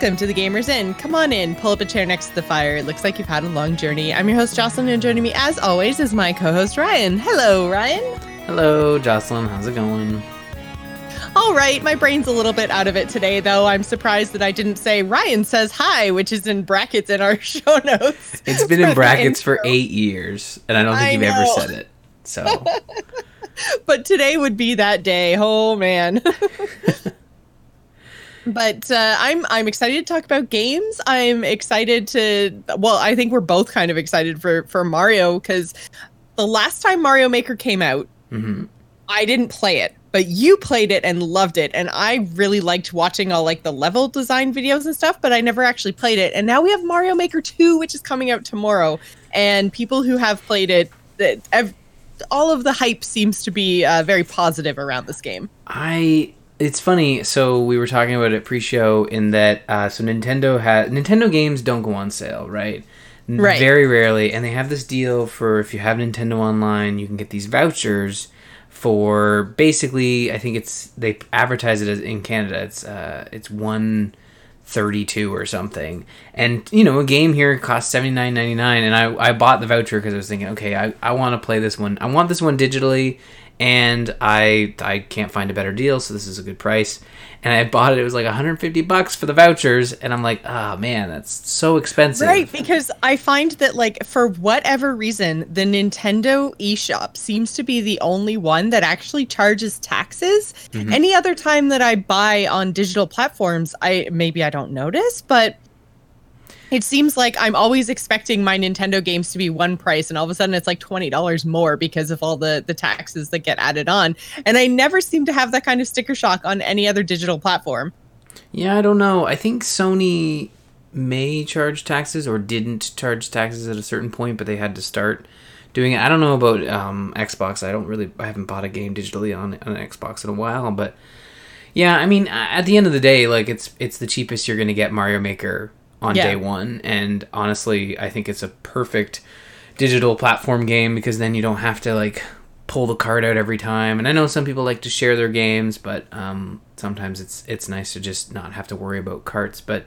Welcome to the Gamers Inn. Come on in, pull up a chair next to the fire. It looks like you've had a long journey. I'm your host, Jocelyn, and joining me, as always, is my co host, Ryan. Hello, Ryan. Hello, Jocelyn. How's it going? All right, my brain's a little bit out of it today, though. I'm surprised that I didn't say Ryan says hi, which is in brackets in our show notes. It's been in brackets for eight years, and I don't think I you've ever said it. So, but today would be that day. Oh man. But uh, I'm I'm excited to talk about games. I'm excited to well, I think we're both kind of excited for for Mario because the last time Mario Maker came out, mhm. I didn't play it, but you played it and loved it, and I really liked watching all like the level design videos and stuff. But I never actually played it, and now we have Mario Maker Two, which is coming out tomorrow, and people who have played it, that all of the hype seems to be uh, very positive around this game. I. It's funny. So we were talking about it pre-show in that. Uh, so Nintendo has Nintendo games don't go on sale, right? Right. Very rarely, and they have this deal for if you have Nintendo Online, you can get these vouchers for basically. I think it's they advertise it as in Canada. It's uh, it's one. 32 or something and you know a game here costs 79.99 and i i bought the voucher because i was thinking okay i, I want to play this one i want this one digitally and i i can't find a better deal so this is a good price and i bought it it was like 150 bucks for the vouchers and i'm like oh man that's so expensive Right, because I find that like for whatever reason, the Nintendo eShop seems to be the only one that actually charges taxes. Mhm. Any other time that I buy on digital platforms, I maybe I don't notice, but it seems like I'm always expecting my Nintendo games to be one price and all of a sudden it's like $20 more because of all the the taxes that get added on. And I never seem to have that kind of sticker shock on any other digital platform. yeah i don't know i think sony may charge taxes or didn't charge taxes at a certain point but they had to start doing it i don't know about um, xbox i don't really i haven't bought a game digitally on, on xbox in a while but yeah i mean at the end of the day like it's it's the cheapest you're gonna get mario maker on Yeah. day one. And honestly i think it's a perfect digital platform game because then you don't have to like pull the card out every time. And i know some people like to share their games but um, sometimes it's it's nice to just not have to worry about carts. But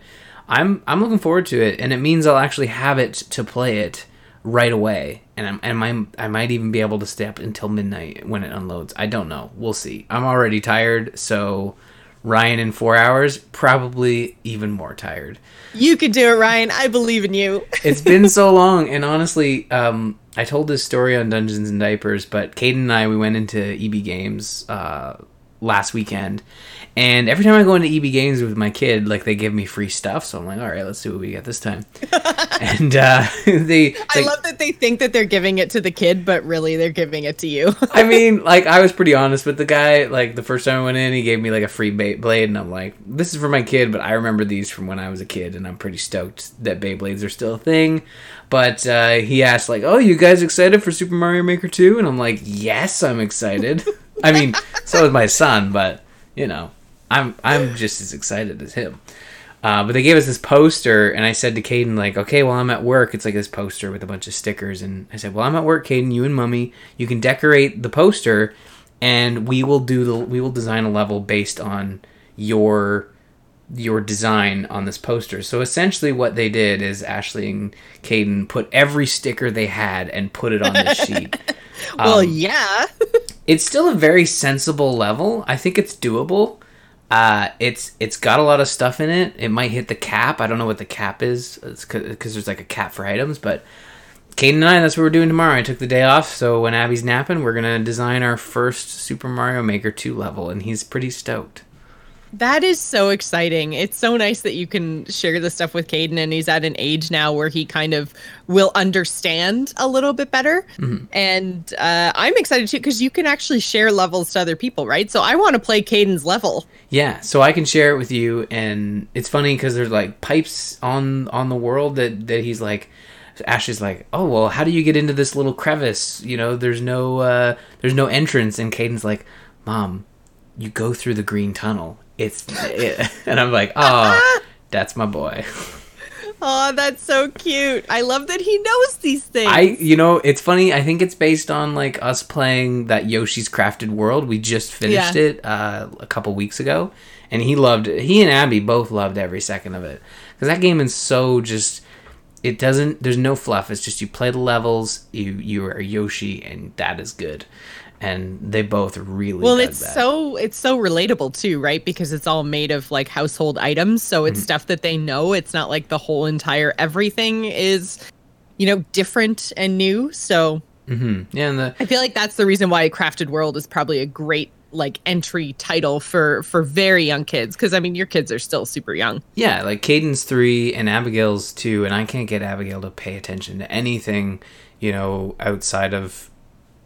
i'm i'm looking forward to it and it means i'll actually have it to play it right away. And I'm, and my, i might even be able to stay up until midnight when it unloads. I don't know. We'll see. I'm already tired so ryan in four hours probably even more tired You could do it, Ryan. I believe in you. it's been so long and honestly um i told this story on dungeons and diapers but Caden and i we went into eb games uh last weekend and every time i go into eb games with my kid like they give me free stuff so i'm like all right let's see what we get this time and uh they I like, love that they think that they're giving it to the kid, but really they're giving it to you. I mean, like I was pretty honest with the guy. Like the first time I went in, he gave me like a free Bey- blade, and I'm like, "This is for my kid," but I remember these from when I was a kid, and I'm pretty stoked that Beyblades are still a thing. But uh, he asked like, "Oh, you guys excited for Super Mario Maker 2? And I'm like, "Yes, I'm excited." I mean, so is my son, but you know, I'm I'm just as excited as him. Uh, but they gave us this poster, and I said to Caden, like, okay, well, I'm at work. It's like this poster with a bunch of stickers. And I said, well, I'm at work, Caden. You and Mummy, you can decorate the poster, and we will do the we will design a level based on your your design on this poster. So essentially, what they did is Ashley and Caden put every sticker they had and put it on this sheet. Well, Um, yeah. it's still a very sensible level. I think it's doable. Uh, it's it's got a lot of stuff in it. It might hit the cap. I don't know what the cap is because there's like a cap for items. But Caden and I, that's what we're doing tomorrow. I took the day off, so when Abby's napping, we're gonna design our first Super Mario Maker two level, and he's pretty stoked. That is so exciting. It's so nice that you can share this stuff with Caden, and he's at an age now where he kind of will understand a little bit better. And uh, I'm excited too because you can actually share levels to other people, right? So I want to play Caden's level. Yeah, so I can share it with you, and it's funny because there's like pipes on on the world that that he's like. Ashley's like, oh well, how do you get into this little crevice? You know, there's no uh, there's no entrance, and Caden's like, mom, you go through the green tunnel. It's it. and I'm like, oh, that's my boy. Oh, that's so cute. I love that he knows these things. I, you know, it's funny. I think it's based on like us playing that Yoshi's Crafted World. We just finished Yeah. it uh, a couple weeks ago, and he loved it. He and Abby both loved every second of it because that game is so just. It doesn't. There's no fluff. It's just you play the levels. You you are Yoshi, and that is good. And they both really well. It's that. so it's so relatable too, right? Because it's all made of like household items, so Mm-hmm. it's stuff that they know. It's not like the whole entire everything is, you know, different and new. So Mhm. yeah, and the I feel like that's the reason why Crafted World is probably a great like entry title for for very young kids because I mean your kids are still super young. Yeah, like Caden's three and Abigail's two, and I can't get Abigail to pay attention to anything, you know, outside of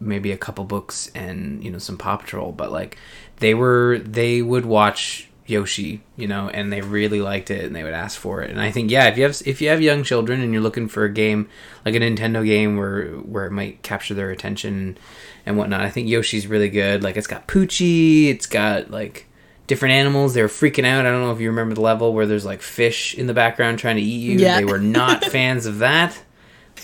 maybe a couple books and you know some Paw Patrol. But like, they were they would watch Yoshi, you know, and they really liked it, and they would ask for it. And I think yeah, if you have if you have young children and you're looking for a game like a Nintendo game where where it might capture their attention and whatnot, I think Yoshi's really good. Like it's got Poochie, it's got like different animals. They were freaking out. I don't know if you remember the level where there's like fish in the background trying to eat you. Yeah. They were not fans of that.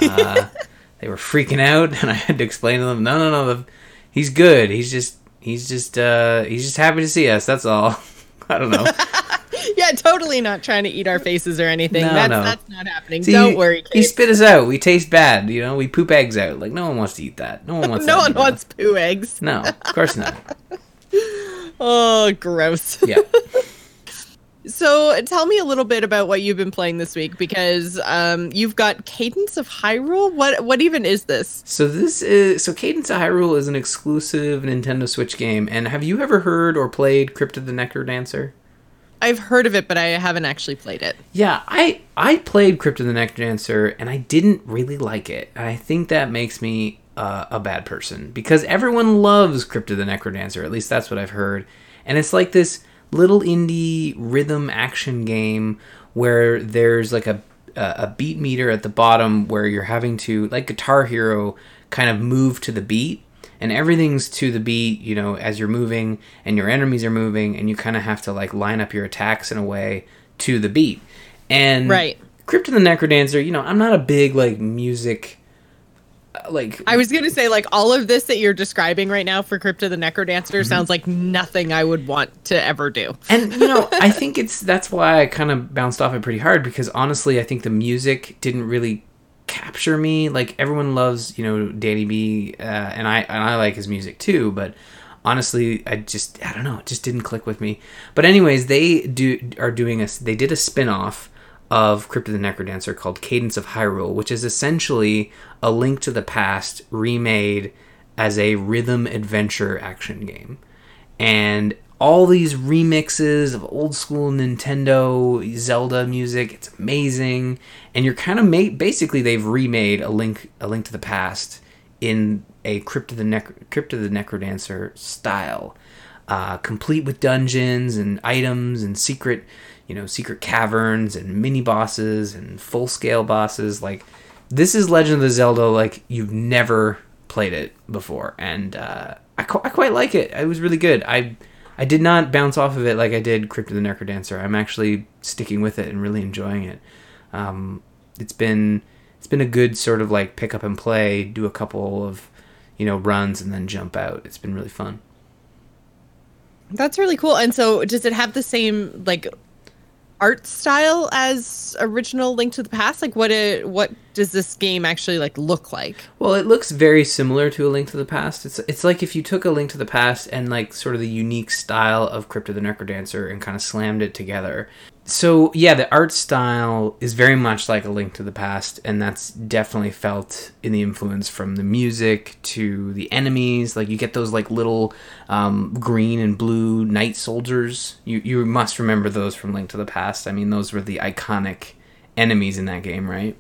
Uh, they were freaking out, and I had to explain to them, no, no, no, the, he's good. He's just, he's just, uh, he's just happy to see us. That's all. I don't know. Yeah, totally not trying to eat our faces or anything. No, that's no. that's not happening. See, Don't worry, He spit us out. We taste bad. You know, we poop eggs out. Like no one wants to eat that. No one wants. no that one anymore. wants poo eggs. No, of course not. Oh, gross. Yeah. So tell me a little bit about what you've been playing this week because um, you've got Cadence of Hyrule. What what even is this? So this is so Cadence of Hyrule is an exclusive Nintendo Switch game. And have you ever heard or played Crypt of the Necrodancer? I've heard of it, but I haven't actually played it. Yeah, I I played Crypt of the Necrodancer and I didn't really like it. And I think that makes me uh, a bad person because everyone loves Crypt of the Necrodancer. At least that's what I've heard. And it's like this little indie rhythm action game where there's like a a beat meter at the bottom where you're having to like Guitar Hero kind of move to the beat and everything's to the beat, you know, as you're moving and your enemies are moving and you kind of have to like line up your attacks in a way to the beat. And Right. Crypt of the Necrodancer, you know, I'm not a big like music like I was gonna say like all of this that you're describing right now for Crypt of the Necrodancer Mm-hmm. sounds like nothing I would want to ever do. and you know i think it's that's why i kind of bounced off it pretty hard because honestly i think the music didn't really capture me like everyone loves you know danny b uh, and i and i like his music too but honestly i just i don't know it just didn't click with me but anyways they do are doing a they did a spin-off of Crypt of the Necrodancer called Cadence of Hyrule, which is essentially a link to the past remade as a rhythm adventure action game and all these remixes of old school Nintendo Zelda music. It's amazing, and you're kind of. Basically, they've remade a link a link to the past in a Crypt of the Nec- Crypt of the Necrodancer style, uh, complete with dungeons and items and secret, you know, secret caverns and mini bosses and full scale bosses. Like this is Legend of the Zelda like you've never played it before, and uh, I, qu- I quite like it. It was really good. I I did not bounce off of it like I did Crypt of the Necrodancer. I'm actually sticking with it and really enjoying it. Um, it's been it's been a good sort of like pick up and play, do a couple of you know runs and then jump out. It's been really fun. That's really cool. And so does it have the same like art style as original Link to the Past? Like what it what does this game actually like look like? Well, it looks very similar to A Link to the Past. It's it's like if you took A Link to the Past and like sort of the unique style of Crypt of the Necrodancer and kind of slammed it together. So yeah, the art style is very much like A Link to the Past, and that's definitely felt in the influence from the music to the enemies. Like you get those like little um, green and blue knight soldiers. You you must remember those from Link to the Past. I mean, those were the iconic enemies in that game, right?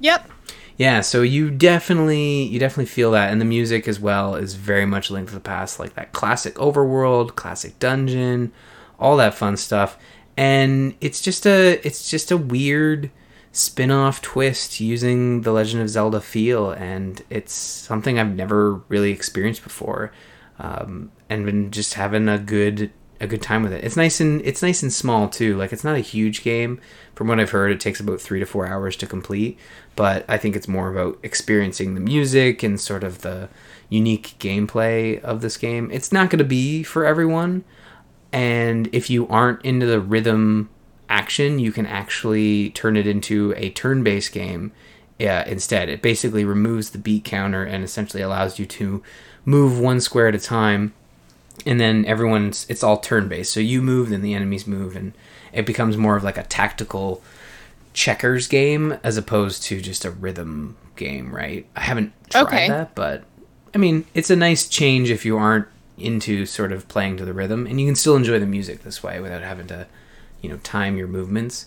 Yep. Yeah, so you definitely you definitely feel that, and the music as well is very much linked to the past, like that classic overworld, classic dungeon, all that fun stuff. And it's just a it's just a weird spin-off twist using the Legend of Zelda feel, and it's something I've never really experienced before, um, and been just having a good a good time with it. It's nice and it's nice and small too. Like it's not a huge game. From what I've heard, it takes about three to four hours to complete. But I think it's more about experiencing the music and sort of the unique gameplay of this game. It's not going to be for everyone, and if you aren't into the rhythm action, you can actually turn it into a turn-based game uh, instead. It basically removes the beat counter and essentially allows you to move one square at a time, and then everyone's it's all turn-based. So you move, then the enemies move, and it becomes more of like a tactical checkers game as opposed to just a rhythm game, right? I haven't tried Okay. that, but I mean, it's a nice change if you aren't into sort of playing to the rhythm, and you can still enjoy the music this way without having to, you know, time your movements.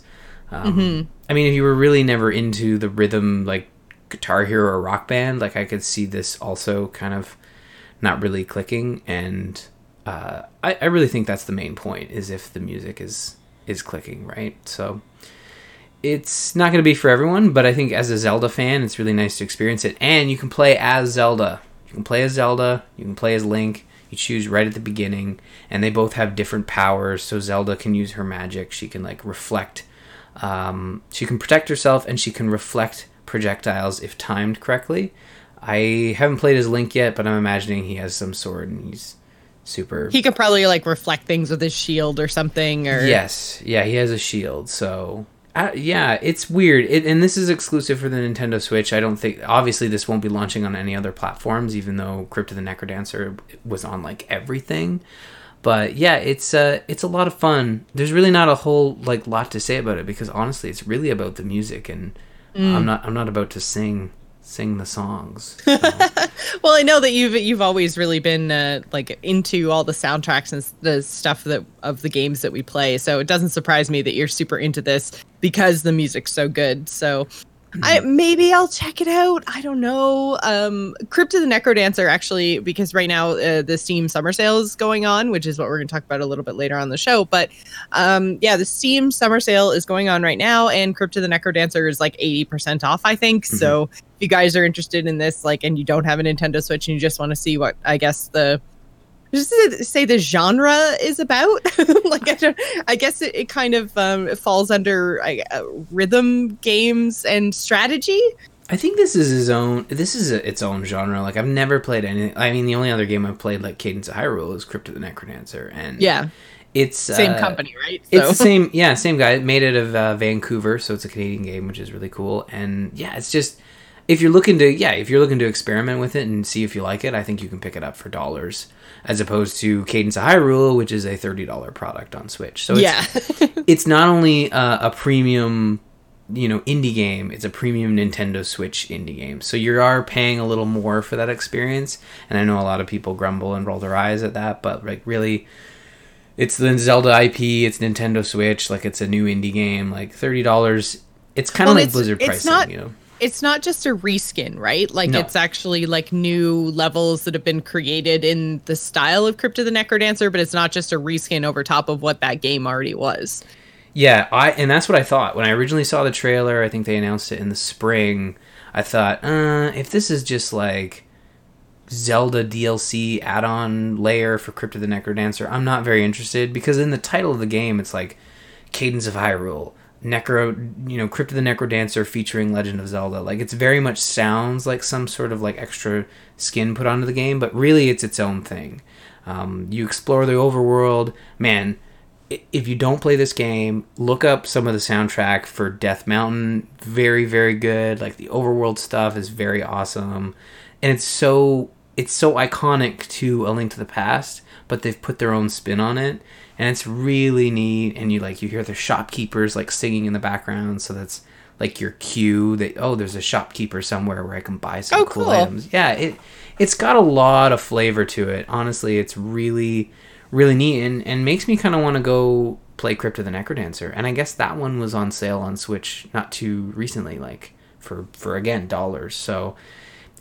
Um, I mean, if you were really never into the rhythm, like Guitar Hero or Rock Band, like I could see this also kind of not really clicking, and uh, I, I really think that's the main point is if the music is is clicking, right? So it's not going to be for everyone, but I think as a Zelda fan, it's really nice to experience it. And you can play as Zelda. You can play as Zelda. You can play as Link. You choose right at the beginning, and they both have different powers. So Zelda can use her magic. She can like reflect. Um, she can protect herself, and she can reflect projectiles if timed correctly. I haven't played as Link yet, but I'm imagining he has some sword and he's super He could probably like reflect things with his shield or something or Yes, yeah, he has a shield. So, uh, yeah, it's weird. It, and this is exclusive for the Nintendo Switch. I don't think, obviously, this won't be launching on any other platforms, even though Crypt of the Necrodancer was on like everything. But yeah, it's uh, it's a lot of fun. There's really not a whole like lot to say about it because honestly, it's really about the music, and I'm not I'm not about to sing sing the songs. So. Well, I know that you've you've always really been uh, like into all the soundtracks and the stuff that of the games that we play. So it doesn't surprise me that you're super into this because the music's so good. So I maybe I'll check it out. I don't know. Um Crypt of the Necrodancer actually because right now uh, the Steam summer sale is going on, which is what we're going to talk about a little bit later on the show, but um yeah, the Steam summer sale is going on right now and Crypt of the Necrodancer is like 80% off, I think. So if you guys are interested in this like and you don't have a Nintendo Switch and you just want to see what I guess the just to say the genre is about like I, don't, I guess it, it kind of um, it falls under uh, rhythm games and strategy I think this is his own. This is a, its own genre. Like I've never played any. I mean, the only other game I've played like Cadence of Hyrule is Crypt of the Necrodancer, and yeah it's same uh, company right It's the same, yeah, same guy. It made it of uh, Vancouver, so it's a Canadian game, which is really cool. And yeah, it's just if you're looking to, yeah, if you're looking to experiment with it and see if you like it, I think you can pick it up for dollars, as opposed to Cadence of Hyrule, which is a thirty dollar product on Switch. So it's, yeah. it's not only uh, a premium you know indie game it's a premium nintendo switch indie game. So you are paying a little more for that experience and i know a lot of people grumble and roll their eyes at that but like really it's the zelda ip it's nintendo switch like it's a new indie game like $30 it's kind of Well, like blizzard pricing not- you know it's not just a reskin right like No. it's actually like new levels that have been created in the style of crypt of the necrodancer but it's not just a reskin over top of what that game already was Yeah, I and that's what I thought when I originally saw the trailer. I think they announced it in the spring. I thought, uh, if this is just like Zelda DLC add-on layer for Crypt of the Necrodancer, I'm not very interested because in the title of the game, it's like Cadence of Hyrule, Necro, you know, Crypt of the necro dancer featuring Legend of Zelda. Like it's very much sounds like some sort of like extra skin put onto the game, but really it's its own thing. Um, you explore the overworld, man if you don't play this game, look up some of the soundtrack for Death Mountain. Very, very good. Like the overworld stuff is very awesome, and it's so it's so iconic to A Link to the Past. But they've put their own spin on it, and it's really neat. And you like you hear the shopkeepers like singing in the background, so that's like your cue that oh, there's a shopkeeper somewhere where I can buy some Oh, cool, cool. items. Yeah, it it's got a lot of flavor to it. Honestly, it's really really neat and, and makes me kind of want to go play Crypt of the Necrodancer. And I guess that one was on sale on Switch not too recently, like for for again dollars. So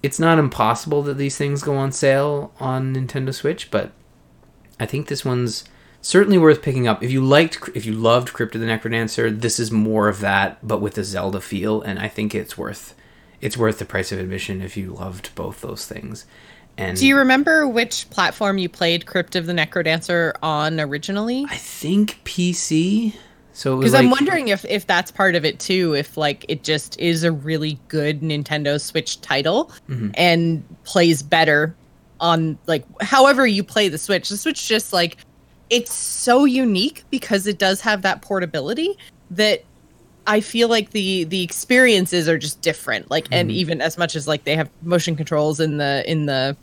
it's not impossible that these things go on sale on Nintendo Switch, but I think this one's certainly worth picking up. If you liked, if you loved Crypt of the Necrodancer, this is more of that, but with a Zelda feel, and I think it's worth it's worth the price of admission if you loved both those things. And do you remember which platform you played crypt of the necrodancer on originally I think PC. So Because like, I'm wondering if if that's part of it too. If like it just is a really good Nintendo Switch title Mhm. and plays better on like however you play the Switch. The Switch just like it's so unique because it does have that portability that I feel like the the experiences are just different. Like, and Mhm. even as much as like they have motion controls in the in the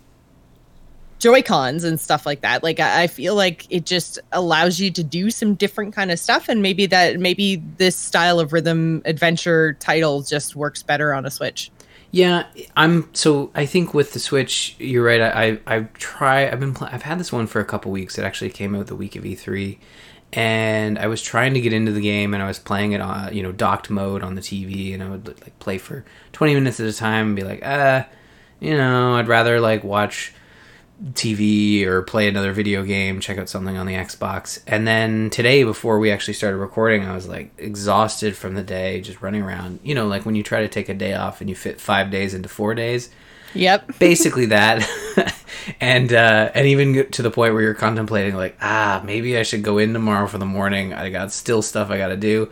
Joy Cons and stuff like that. Like, I, I feel like it just allows you to do some different kind of stuff, and maybe that maybe this style of rhythm adventure title just works better on a Switch. Yeah, I'm. So I think with the Switch, you're right. I I, I try. I've been. Pl- I've had this one for a couple weeks. It actually came out the week of E3, and I was trying to get into the game, and I was playing it on you know docked mode on the TV, and I would like play for 20 minutes at a time, and be like, ah, you know, I'd rather like watch TV or play another video game, check out something on the Xbox. And then today, before we actually started recording, I was like exhausted from the day, just running around. You know, like when you try to take a day off and you fit five days into four days, Yep. basically that. and uh, and even to the point where you're contemplating, like, ah, maybe I should go in tomorrow for the morning. I got still stuff I got to do.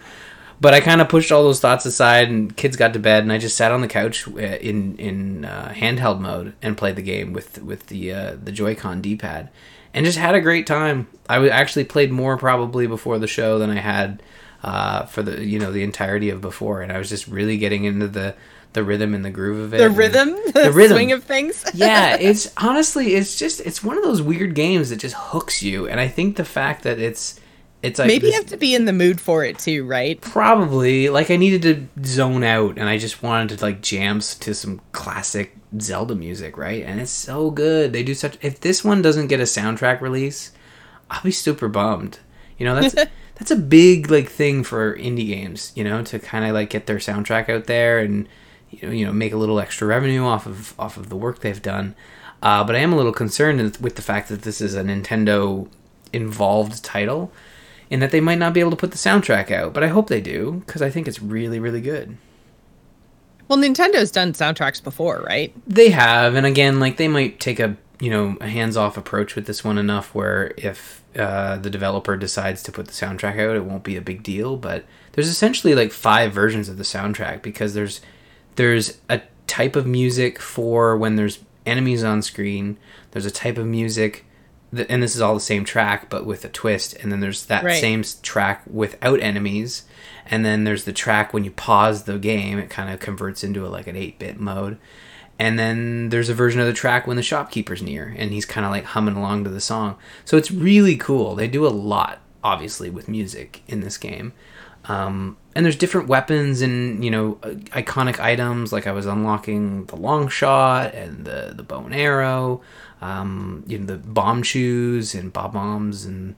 But I kind of pushed all those thoughts aside, and kids got to bed, and I just sat on the couch uh, in in uh, handheld mode and played the game with with the uh, the Joy-Con D-pad, and just had a great time. I w- actually played more probably before the show than I had uh, for the you know the entirety of before, and I was just really getting into the the rhythm and the groove of it. The rhythm, the, rhythm. swing of things. yeah, it's honestly, it's just it's one of those weird games that just hooks you, and I think the fact that it's it's like Maybe this- you have to be in the mood for it too, right? probably like I needed to zone out, and I just wanted to like jams to some classic Zelda music, right? And it's so good. They do such. If this one doesn't get a soundtrack release, I'll be super bummed. You know, that's that's a big like thing for indie games. You know, to kind of like get their soundtrack out there and you know, you know make a little extra revenue off of off of the work they've done. Uh, but I am a little concerned with the fact that this is a Nintendo involved title, and that they might not be able to put the soundtrack out. But I hope they do because I think it's really really good. Well, Nintendo's done soundtracks before, right? They have, and again, like they might take a you know a hands off approach with this one enough where if uh, the developer decides to put the soundtrack out, it won't be a big deal. But there's essentially like five versions of the soundtrack because there's there's a type of music for when there's enemies on screen. There's a type of music, that, and this is all the same track but with a twist. And then there's that Right. same track without enemies. And then there's the track when you pause the game, it kind of converts into a, like an 8 bit mode. And then there's a version of the track when the shopkeeper's near and he's kind of like humming along to the song. So it's really cool. They do a lot, obviously, with music in this game. Um, and there's different weapons and, you know, uh, iconic items. Like I was unlocking the long shot and the, the bow and arrow, um, you know, the Bombchus and bob bombs and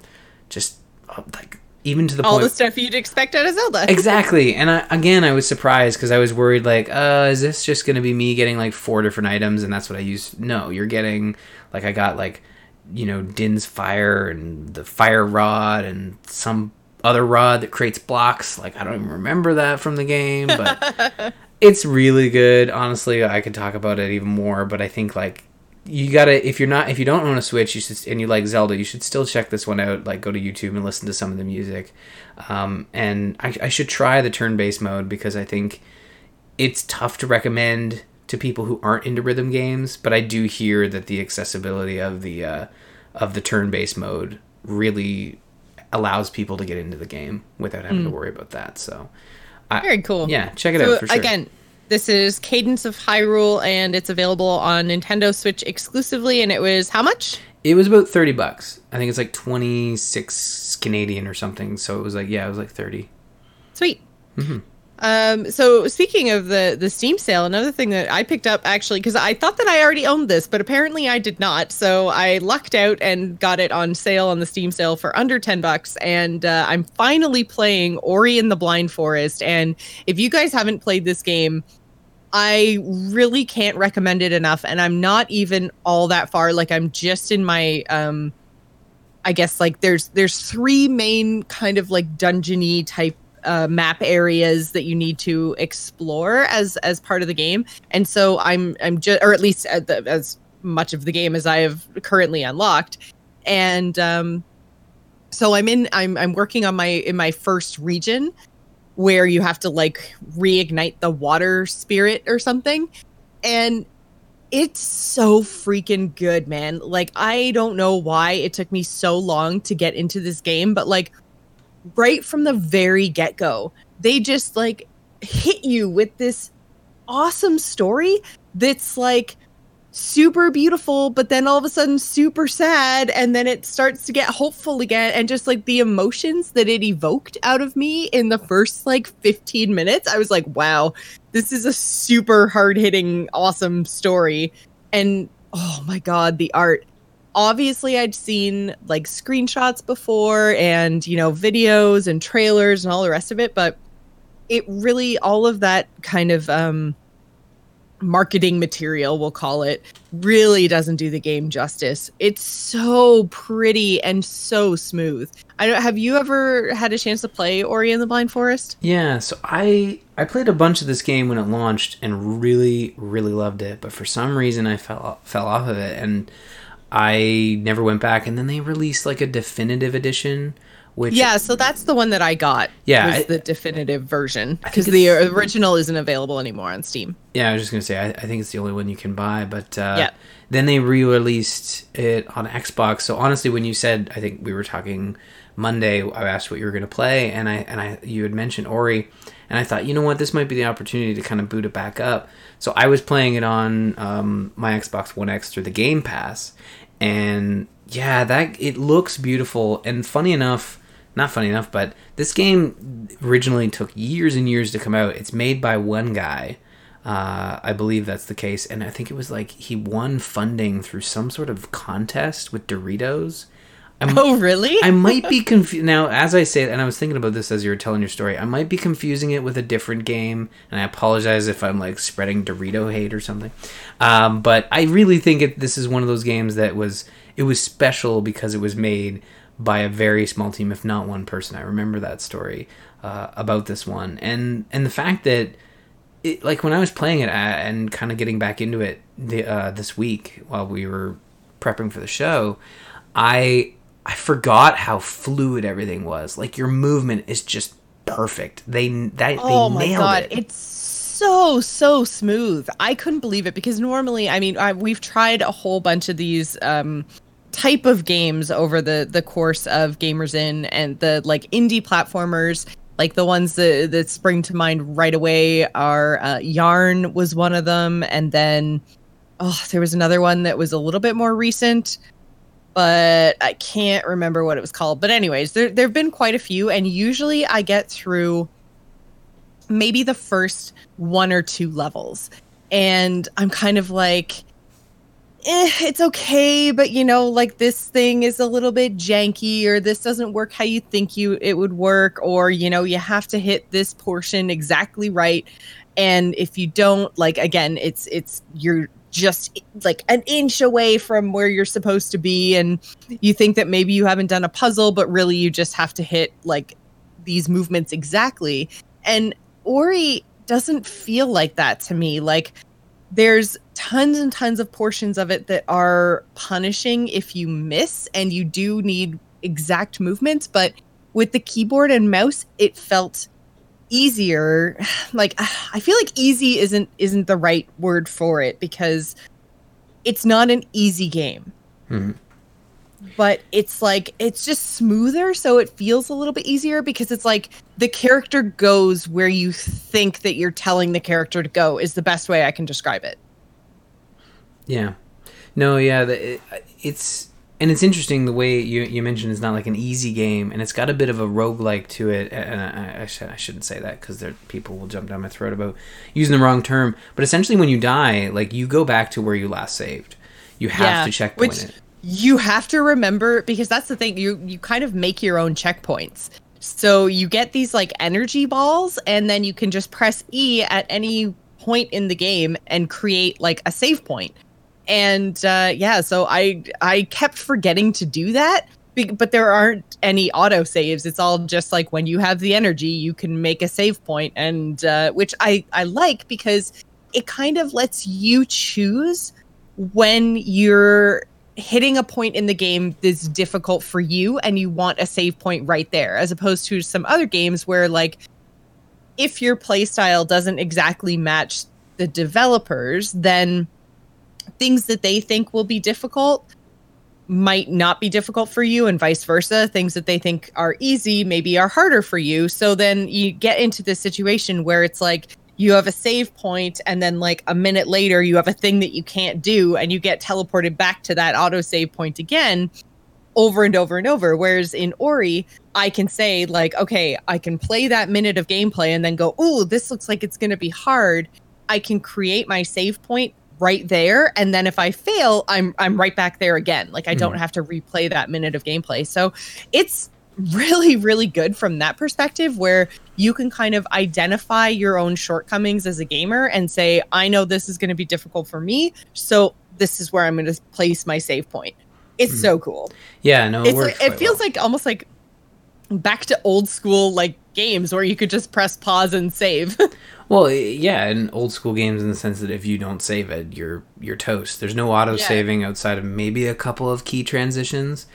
just uh, like even to the All point the stuff you'd expect out of Zelda. exactly. And I, again i was surprised because i was worried like uh is this just going to be me getting like four different items and that's what i use no you're getting like i got like you know din's fire and the fire rod and some other rod that creates blocks. Like i don't even remember that from the game but it's really good. Honestly i could talk about it even more but i think like you gotta if you're not if you don't own a switch you should and you like zelda you should still check this one out like go to youtube and listen to some of the music. Um, and I, I should try the turn-based mode because i think it's tough to recommend to people who aren't into rhythm games but i do hear that the accessibility of the uh, of the turn-based mode really allows people to get into the game without having to worry about that so. I, Very cool. yeah check it So out for sure. again, this is Cadence of Hyrule, and it's available on Nintendo Switch exclusively. And it was how much? It was about 30 bucks. I think it's like 26 Canadian or something. So it was like, yeah, it was like 30. Sweet. Mm-hmm. Um, so speaking of the the Steam sale, another thing that I picked up actually because I thought that I already owned this, but apparently I did not. So I lucked out and got it on sale on the Steam sale for under ten bucks, and uh, I'm finally playing Ori and the Blind Forest. And if you guys haven't played this game, I really can't recommend it enough. And I'm not even all that far. Like I'm just in my um I guess like there's there's three main kind of like dungeony type uh, map areas that you need to explore as as part of the game. And so I'm I'm just or at least at the, as much of the game as I have currently unlocked. And um so I'm in I'm I'm working on my in my first region where you have to like reignite the water spirit or something. And it's so freaking good, man. Like I don't know why it took me so long to get into this game, but like right from the very get-go, they just like hit you with this awesome story that's like super beautiful, but then all of a sudden super sad, and then it starts to get hopeful again. And just like the emotions that it evoked out of me in the first like 15 minutes, I was like, wow, this is a super hard hitting, awesome story. And oh my God, the art. Obviously, I'd seen like screenshots before and, you know, videos and trailers and all the rest of it, but it really, all of that kind of, um, marketing material, we'll call it, really doesn't do the game justice. It's so pretty and so smooth. I don't have you ever had a chance to play Ori and the Blind Forest? Yeah, so I I played a bunch of this game when it launched and really really loved it, but for some reason I fell fell off of it and I never went back and then they released like a definitive edition which yeah, so that's the one that I got. Yeah, was I- the definitive version because the original isn't available anymore on Steam. Yeah, I was just gonna say I, I think it's the only one you can buy, but uh, Yeah. then they re-released it on Xbox. So honestly, when you said I think we were talking Monday, I asked what you were gonna play, and I and I you had mentioned Ori, and I thought you know what this might be the opportunity to kind of boot it back up. So I was playing it on um, my Xbox One X through the Game Pass, and yeah, that it looks beautiful. And funny enough, not funny enough, but this game originally took years and years to come out. It's made by one guy. Uh, I believe that's the case, and I think it was like he won funding through some sort of contest with Doritos. I'm, Oh, really? I might be confused now as I say it, and I was thinking about this as you were telling your story. I might be confusing it with a different game, and I apologize if I'm like spreading Dorito hate or something. Um, but I really think it, this is one of those games that was it was special because it was made by a very small team, if not one person. I remember that story uh, about this one, and and the fact that it, like when I was playing it uh, and kind of getting back into it the, uh, this week while we were prepping for the show, I I forgot how fluid everything was. Like your movement is just perfect. They that oh they my nailed god, it. it's so so smooth. I couldn't believe it because normally, I mean, I, we've tried a whole bunch of these um, type of games over the the course of Gamers Inn and the like indie platformers. Like the ones that, that spring to mind right away are uh, Yarn was one of them, and then oh, there was another one that was a little bit more recent, but I can't remember what it was called. But anyways, there there've been quite a few, and usually I get through maybe the first one or two levels, and I'm kind of like, eh, it's okay, but you know, like this thing is a little bit janky, or this doesn't work how you think you it would work, or you know, you have to hit this portion exactly right, and if you don't, like again, it's it's you're just like an inch away from where you're supposed to be and you think that maybe you haven't done a puzzle but really you just have to hit like these movements exactly. And ori doesn't feel like that to me. Like there's tons and tons of portions of it that are punishing if you miss and you do need exact movements but with the keyboard and mouse it felt easier like i feel like easy isn't isn't the right word for it because it's not an easy game Mhm. but it's like it's just smoother so it feels a little bit easier because it's like the character goes where you think that you're telling the character to go is the best way i can describe it Yeah. No, yeah, the, it, it's and it's interesting the way you you mentioned it's not like an easy game and it's got a bit of a roguelike to it and I, I, sh- I shouldn't say that because there people will jump down my throat about using the wrong term but essentially when you die like you go back to where you last saved. You have to checkpoint which it. you have to remember because that's the thing you you kind of make your own checkpoints. So you get these like energy balls and then you can just press e at any point in the game and create like a save point and uh yeah so i i kept forgetting to do that but there aren't any auto saves. It's all just like when you have the energy you can make a save point. And uh which i i like because it kind of lets you choose when you're hitting a point in the game that's difficult for you and you want a save point right there as opposed to some other games where like if your playstyle doesn't exactly match the developers then things that they think will be difficult might not be difficult for you and vice versa. Things that they think are easy maybe are harder for you. So then you get into this situation where it's like you have a save point and then like a minute later you have a thing that you can't do and you get teleported back to that auto save point again over and over and over. Whereas in ori i can say like okay i can play that minute of gameplay and then go oh this looks like it's going to be hard. I can create my save point right there and then if i fail i'm i'm right back there again. Like i don't hmm. have to replay that minute of gameplay. So it's really really good from that perspective where you can kind of identify your own shortcomings as a gamer and say i know this is going to be difficult for me so this is where i'm going to place my save point. It's hmm. so cool. Yeah, no, it like, it feels well. like almost like back to old school like games where you could just press pause and save Well, yeah, in old school games, in the sense that if you don't save it, you're you're toast. There's no auto saving outside of maybe a couple of key transitions.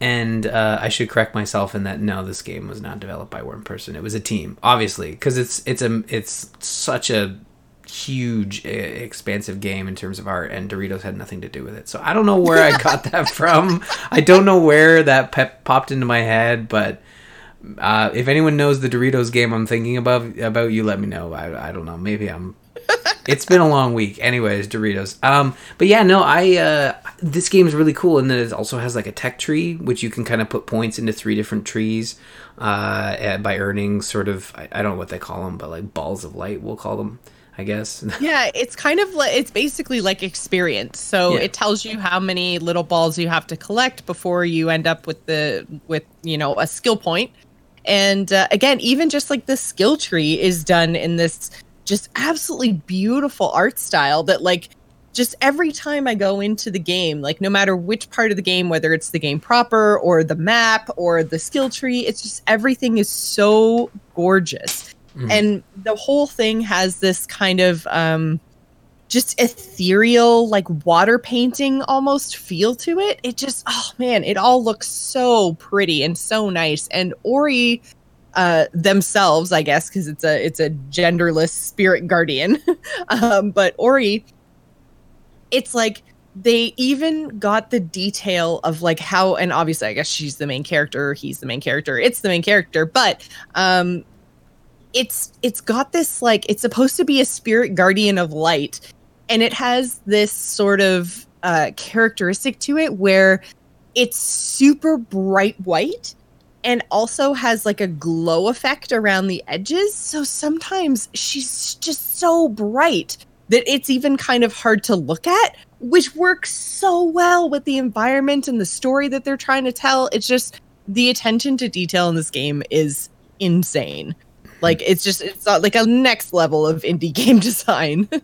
And uh, I should correct myself in that no, this game was not developed by one person. It was a team, obviously, because it's it's a it's such a huge, expansive game in terms of art, and Doritos had nothing to do with it. So I don't know where I got that from. I don't know where that pep popped into my head, but uh, if anyone knows the Doritos game I'm thinking about, about you, let me know. I, I don't know. Maybe I'm. it's been a long week. Anyways, Doritos. Um, but yeah, no, I uh, this game is really cool, and then it also has like a tech tree, which you can kind of put points into three different trees, uh, by earning sort of I, I don't know what they call them, but like balls of light, we'll call them, I guess. yeah it's kind of like it's basically like experience so Yeah. it tells you how many little balls you have to collect before you end up with the with you know a skill point and uh, again even just like the skill tree is done in this just absolutely beautiful art style that like just every time I go into the game, like no matter which part of the game, whether it's the game proper or the map or the skill tree, it's just everything is so gorgeous. And the whole thing has this kind of um just ethereal like water painting almost feel to it. It just oh man, it all looks so pretty and so nice. And Ori uh themselves, I guess, because it's a it's a genderless spirit guardian. um, but Ori it's like they even got the detail of like how and obviously i guess she's the main character he's the main character it's the main character but um it's it's got this like it's supposed to be a spirit guardian of light and it has this sort of uh characteristic to it where it's super bright white and also has like a glow effect around the edges so sometimes she's just so bright that it's even kind of hard to look at, which works so well with the environment and the story that they're trying to tell. It's just the attention to detail in this game is insane. Like it's just it's not like a next level of indie game design.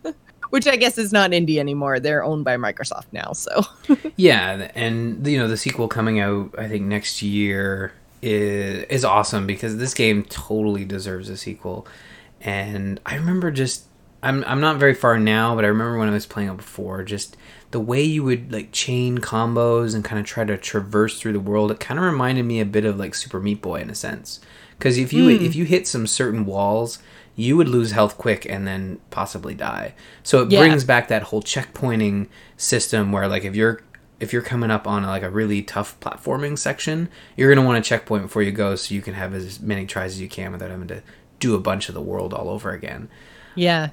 Which I guess is not indie anymore. They're owned by Microsoft now, so Yeah, and you know the sequel coming out I think next year is is awesome because this game totally deserves a sequel. And I remember just I'm I'm not very far now, but I remember when I was playing it before, just the way you would like chain combos and kind of try to traverse through the world. It kind of reminded me a bit of like Super Meat Boy in a sense. Because if you hmm. if you hit some certain walls, you would lose health quick and then possibly die. So it Yeah. brings back that whole checkpointing system where like if you're if you're coming up on like a really tough platforming section, you're gonna want a checkpoint before you go so you can have as many tries as you can without having to do a bunch of the world all over again. yeah.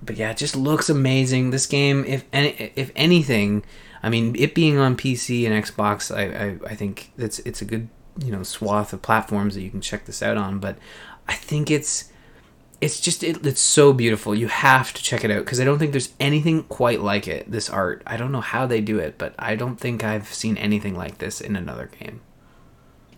But yeah, it just looks amazing. This game, if any, if anything, I mean, it being on PC and Xbox, I, I, I think it's it's a good you know swath of platforms that you can check this out on. But I think it's it's just it, it's so beautiful. You have to check it out because I don't think there's anything quite like it. This art, I don't know how they do it, but I don't think I've seen anything like this in another game.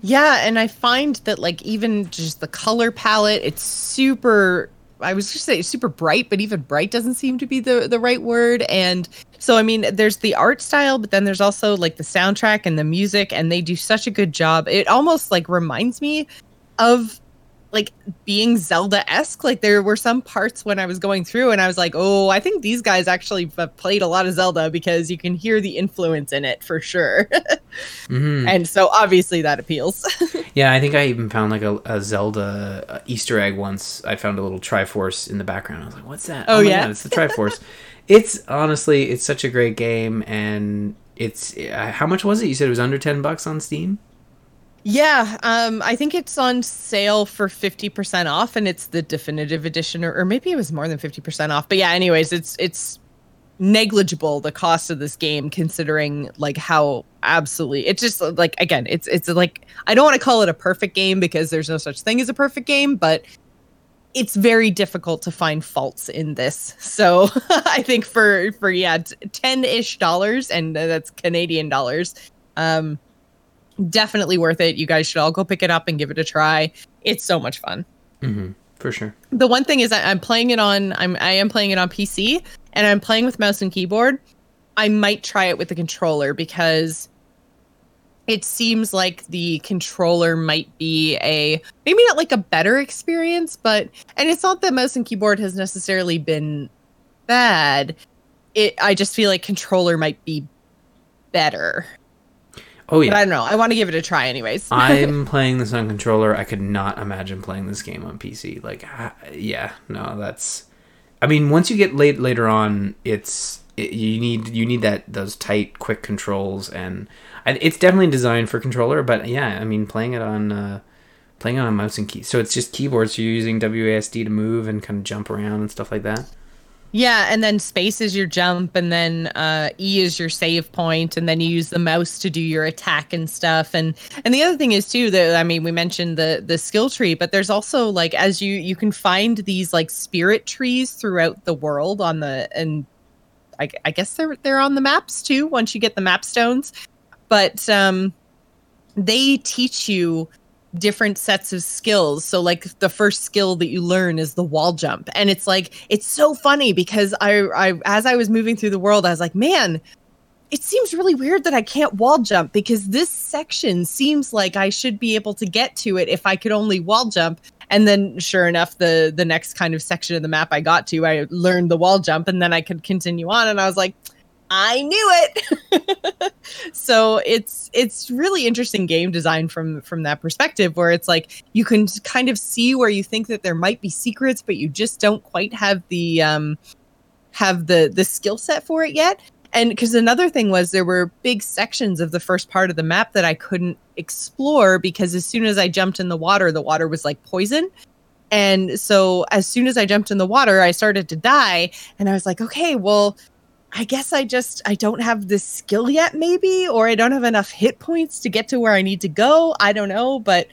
Yeah, and I find that like even just the color palette, it's super I was just saying super bright, but even bright doesn't seem to be the the right word. And so I mean, there's the art style, but then there's also like the soundtrack and the music, and they do such a good job. It almost like reminds me of like being Zelda-esque. Like there were some parts when I was going through and I was like, "Oh, I think these guys actually have played a lot of Zelda because you can hear the influence in it for sure." hmm and so obviously that appeals. Yeah, I think I even found like a, a Zelda uh, Easter egg once. I found a little Triforce in the background. I was like, "What's that?" Oh, my yeah? God, it's the Triforce. it's honestly it's such a great game, and it's uh, how much was it? You said it was under ten bucks on Steam. Yeah, um, I think it's on sale for 50% off and it's the definitive edition or, or maybe it was more than 50% off. But yeah, anyways, it's it's negligible the cost of this game considering like how absolutely it's just like again, it's it's like I don't want to call it a perfect game because there's no such thing as a perfect game, but it's very difficult to find faults in this. So I think for for yeah, 10ish dollars and that's Canadian dollars. Um definitely worth it. You guys should all go pick it up and give it a try. It's so much fun. Mm-hmm, for sure. The one thing is I'm playing it on I'm I am playing it on PC and I'm playing with mouse and keyboard. I might try it with the controller because it seems like the controller might be a maybe not like a better experience, but and it's not that mouse and keyboard has necessarily been bad. It I just feel like controller might be better. Oh yeah. But I don't know. I want to give it a try anyways. I'm playing this on controller. I could not imagine playing this game on PC. Like, uh, yeah, no, that's. I mean, once you get late later on, it's it, you need you need that those tight, quick controls, and it's definitely designed for controller. But yeah, I mean, playing it on uh, playing it on mouse and key, so it's just keyboards. So you're using WASD to move and kind of jump around and stuff like that. Yeah, and then space is your jump, and then uh, E is your save point, and then you use the mouse to do your attack and stuff. And and the other thing is too that I mean we mentioned the the skill tree, but there's also like as you you can find these like spirit trees throughout the world on the and I, I guess they're they're on the maps too once you get the map stones, but um, they teach you different sets of skills. So like the first skill that you learn is the wall jump. And it's like it's so funny because I I as I was moving through the world, I was like, man, it seems really weird that I can't wall jump because this section seems like I should be able to get to it if I could only wall jump. And then sure enough, the the next kind of section of the map I got to, I learned the wall jump and then I could continue on and I was like, I knew it. so it's it's really interesting game design from from that perspective where it's like you can kind of see where you think that there might be secrets but you just don't quite have the um have the the skill set for it yet. And because another thing was there were big sections of the first part of the map that I couldn't explore because as soon as I jumped in the water, the water was like poison. And so as soon as I jumped in the water, I started to die. And I was like, okay, well, I guess I just I don't have the skill yet maybe or I don't have enough hit points to get to where I need to go. I don't know, but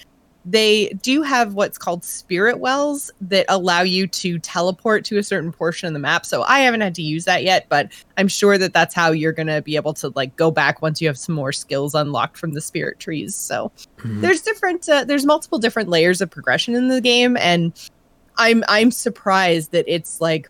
they do have what's called spirit wells that allow you to teleport to a certain portion of the map. So I haven't had to use that yet, but I'm sure that that's how you're going to be able to like go back once you have some more skills unlocked from the spirit trees. So mm-hmm. there's different uh, there's multiple different layers of progression in the game and I'm I'm surprised that it's like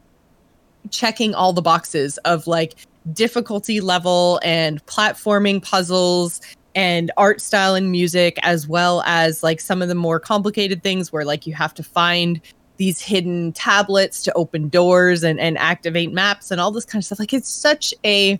checking all the boxes of like difficulty level and platforming puzzles and art style and music as well as like some of the more complicated things where like you have to find these hidden tablets to open doors and, and activate maps and all this kind of stuff. Like it's such a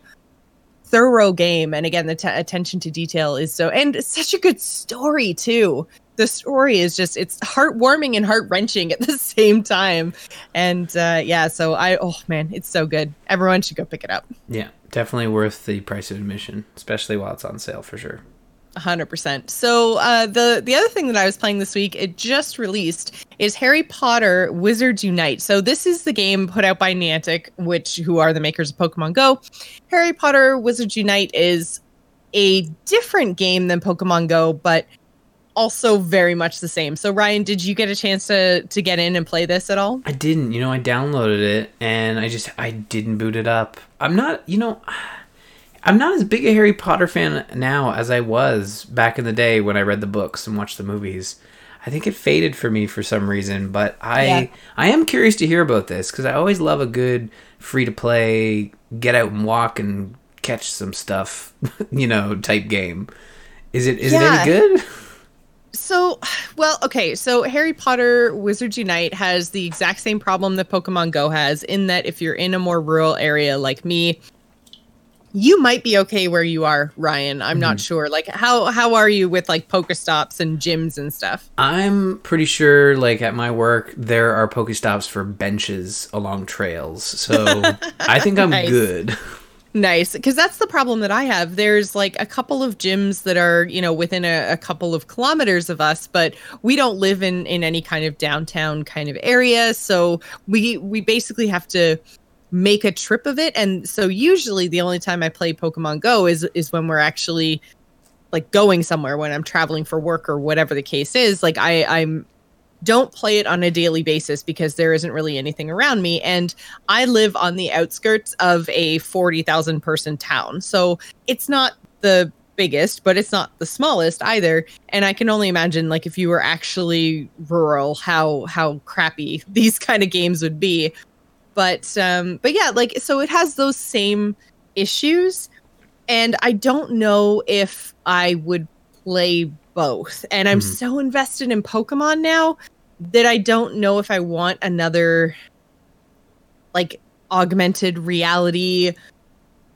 thorough game. And again the t- attention to detail is so and such a good story too the story is just it's heartwarming and heart wrenching at the same time. And uh, yeah, so I oh man, it's so good. Everyone should go pick it up. Yeah, definitely worth the price of admission, especially while it's on sale for sure. 100%. So uh, the the other thing that I was playing this week, it just released, is Harry Potter Wizards Unite. So this is the game put out by Niantic, which who are the makers of Pokemon Go. Harry Potter Wizards Unite is a different game than Pokemon Go, but also very much the same. So Ryan, did you get a chance to to get in and play this at all? I didn't. You know, I downloaded it and I just I didn't boot it up. I'm not, you know, I'm not as big a Harry Potter fan now as I was back in the day when I read the books and watched the movies. I think it faded for me for some reason, but I yeah. I am curious to hear about this cuz I always love a good free to play get out and walk and catch some stuff, you know, type game. Is it is yeah. it any good? So, well, okay. So, Harry Potter Wizards Unite has the exact same problem that Pokemon Go has, in that if you're in a more rural area like me, you might be okay where you are, Ryan. I'm mm-hmm. not sure. Like how how are you with like Pokestops and gyms and stuff? I'm pretty sure like at my work there are Pokestops for benches along trails. So I think I'm nice. good. Nice, because that's the problem that I have. There's like a couple of gyms that are, you know, within a, a, couple of kilometers of us, but we don't live in in any kind of downtown kind of area, so we we basically have to make a trip of it. And so usually the only time I play Pokemon Go is is when we're actually like going somewhere when I'm traveling for work or whatever the case is. Like I I'm don't play it on a daily basis because there isn't really anything around me and I live on the outskirts of a 40,000 person town. So it's not the biggest, but it's not the smallest either. And I can only imagine like if you were actually rural how how crappy these kind of games would be but um but yeah like so it has those same issues and i don't know if i would play both and i'm mm-hmm. so invested in pokemon now that i don't know if i want another like augmented reality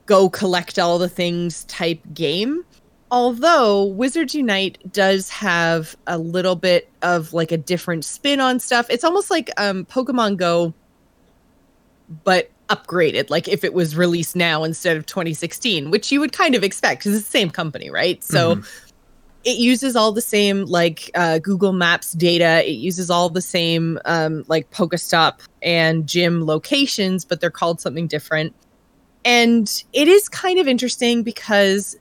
go collect all the things type game although wizards unite does have a little bit of like a different spin on stuff it's almost like um pokemon go but upgraded like if it was released now instead of 2016 which you would kind of expect because it's the same company right so mm-hmm. It uses all the same like uh, google maps data. It uses all the same um, like pokestop and gym locations but they're called something different. And it is kind of interesting because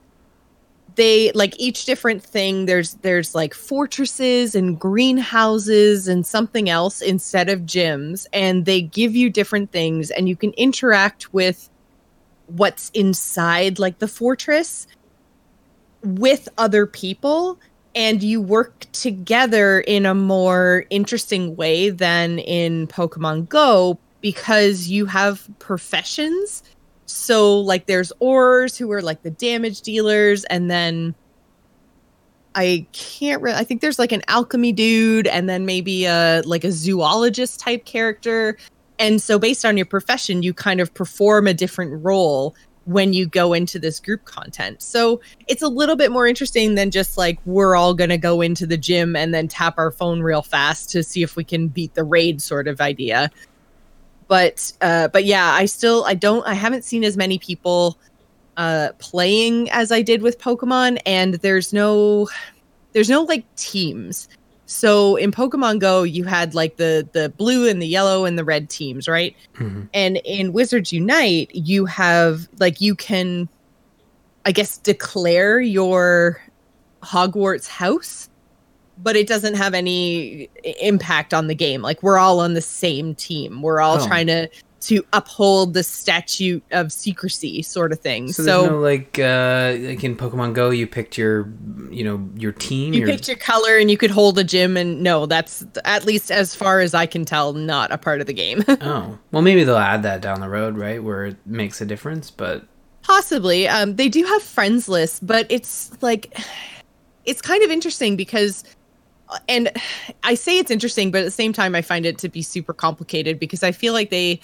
they like each different thing there's there's like fortresses and greenhouses and something else instead of gyms and they give you different things and you can interact with what's inside like the fortress with other people and you work together in a more interesting way than in Pokemon Go because you have professions so like there's Aurors who are like the damage dealers and then I can't really I think there's like an alchemy dude and then maybe a like a zoologist type character. And so based on your profession, you kind of perform a different role when you go into this group content. So it's a little bit more interesting than just like we're all going to go into the gym and then tap our phone real fast to see if we can beat the raid sort of idea but uh, but yeah, I still I don't I haven't seen as many people uh, playing as I did with Pokemon, and there's no there's no like teams. So in Pokemon Go, you had like the the blue and the yellow and the red teams, right? Mm-hmm. And in Wizards Unite, you have like you can, I guess, declare your Hogwarts house but it doesn't have any impact on the game. Like we're all on the same team. We're all oh. trying to to uphold the statute of secrecy sort of thing. So, so no, like uh like in Pokemon Go you picked your you know your team You your... picked your color and you could hold a gym and no, that's at least as far as I can tell not a part of the game. oh. Well maybe they'll add that down the road, right? Where it makes a difference, but possibly. Um they do have friends lists, but it's like it's kind of interesting because and I say it's interesting, but at the same time, I find it to be super complicated because I feel like they,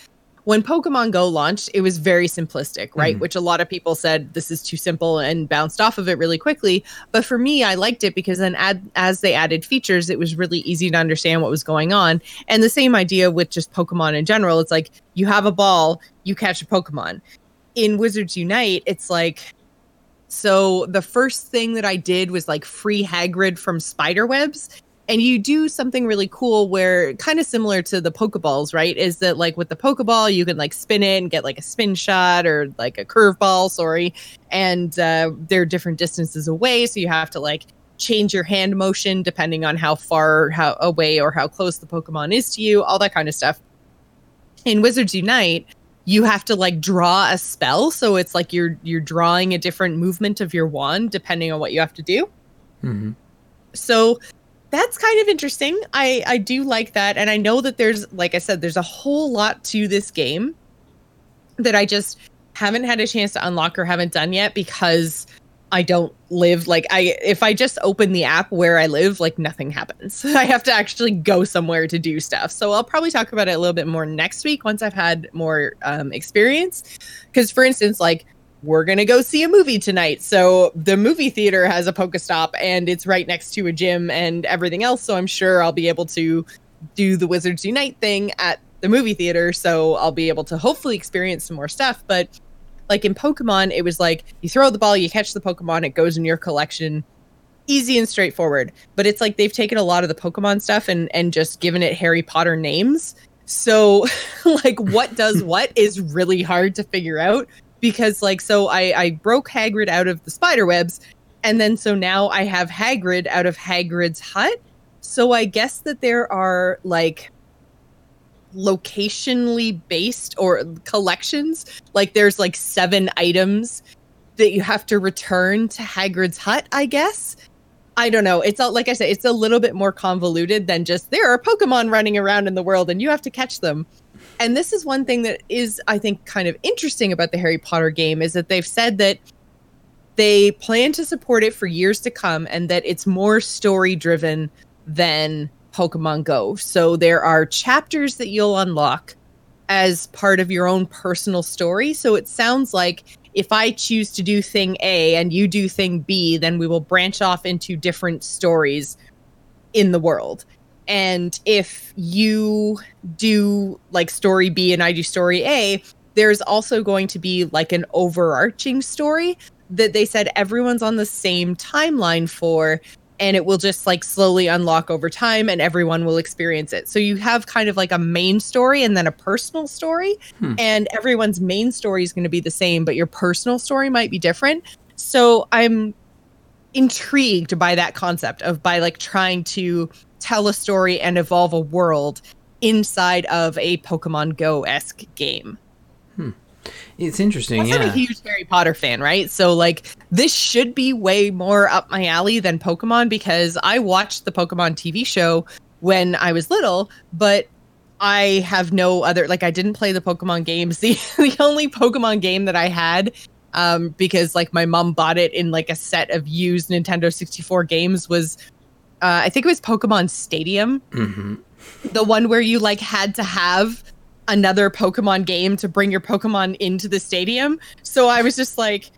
when Pokemon Go launched, it was very simplistic, right? Mm. Which a lot of people said this is too simple and bounced off of it really quickly. But for me, I liked it because then add, as they added features, it was really easy to understand what was going on. And the same idea with just Pokemon in general. It's like you have a ball, you catch a Pokemon. In Wizards Unite, it's like so the first thing that I did was like free Hagrid from Spiderwebs. And you do something really cool where kind of similar to the Pokeballs, right? Is that like with the Pokeball, you can like spin it and get like a spin shot or like a curveball, sorry. And uh, they're different distances away. So you have to like change your hand motion depending on how far how away or how close the Pokemon is to you, all that kind of stuff. In Wizards Unite, you have to like draw a spell so it's like you're you're drawing a different movement of your wand depending on what you have to do mm-hmm. so that's kind of interesting i i do like that and i know that there's like i said there's a whole lot to this game that i just haven't had a chance to unlock or haven't done yet because I don't live like I if I just open the app where I live, like nothing happens. I have to actually go somewhere to do stuff. So I'll probably talk about it a little bit more next week once I've had more um, experience. Because for instance, like we're going to go see a movie tonight. So the movie theater has a Pokestop and it's right next to a gym and everything else. So I'm sure I'll be able to do the Wizards Unite thing at the movie theater. So I'll be able to hopefully experience some more stuff. But like in Pokemon, it was like you throw the ball, you catch the Pokemon, it goes in your collection. Easy and straightforward. But it's like they've taken a lot of the Pokemon stuff and and just given it Harry Potter names. So like what does what is really hard to figure out because like so I I broke Hagrid out of the spider webs and then so now I have Hagrid out of Hagrid's hut. So I guess that there are like locationally based or collections. Like there's like seven items that you have to return to Hagrid's hut, I guess. I don't know. It's all like I said, it's a little bit more convoluted than just there are Pokemon running around in the world and you have to catch them. And this is one thing that is, I think, kind of interesting about the Harry Potter game is that they've said that they plan to support it for years to come and that it's more story driven than Pokemon Go. So there are chapters that you'll unlock as part of your own personal story. So it sounds like if I choose to do thing A and you do thing B, then we will branch off into different stories in the world. And if you do like story B and I do story A, there's also going to be like an overarching story that they said everyone's on the same timeline for and it will just like slowly unlock over time and everyone will experience it. So you have kind of like a main story and then a personal story hmm. and everyone's main story is going to be the same but your personal story might be different. So I'm intrigued by that concept of by like trying to tell a story and evolve a world inside of a Pokemon Go-esque game. Hmm. It's interesting. I'm yeah. a huge Harry Potter fan, right? So like this should be way more up my alley than Pokemon because I watched the Pokemon TV show when I was little, but I have no other like I didn't play the Pokemon games. The the only Pokemon game that I had um because like my mom bought it in like a set of used Nintendo 64 games was uh I think it was Pokemon Stadium. Mm-hmm. The one where you like had to have another Pokemon game to bring your Pokemon into the stadium. So I was just like,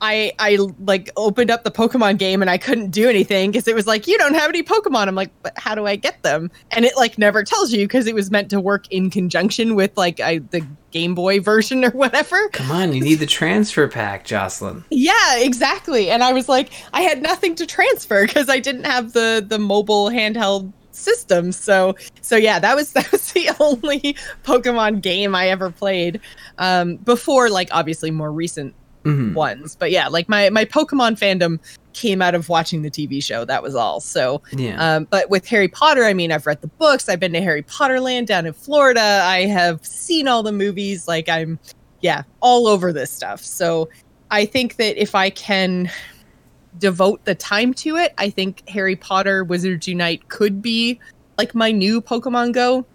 I I like opened up the Pokemon game and I couldn't do anything because it was like you don't have any Pokemon. I'm like, but how do I get them? And it like never tells you because it was meant to work in conjunction with like I, the Game Boy version or whatever. Come on, you need the transfer pack, Jocelyn. Yeah, exactly. And I was like, I had nothing to transfer because I didn't have the the mobile handheld systems. So so yeah, that was that was the only Pokemon game I ever played. Um, before like obviously more recent mm-hmm. ones. But yeah, like my my Pokemon fandom came out of watching the TV show. That was all. So yeah. Um, but with Harry Potter, I mean, I've read the books. I've been to Harry Potter Land down in Florida. I have seen all the movies. Like I'm, yeah, all over this stuff. So I think that if I can devote the time to it, I think Harry Potter Wizards Unite could be like my new Pokemon Go.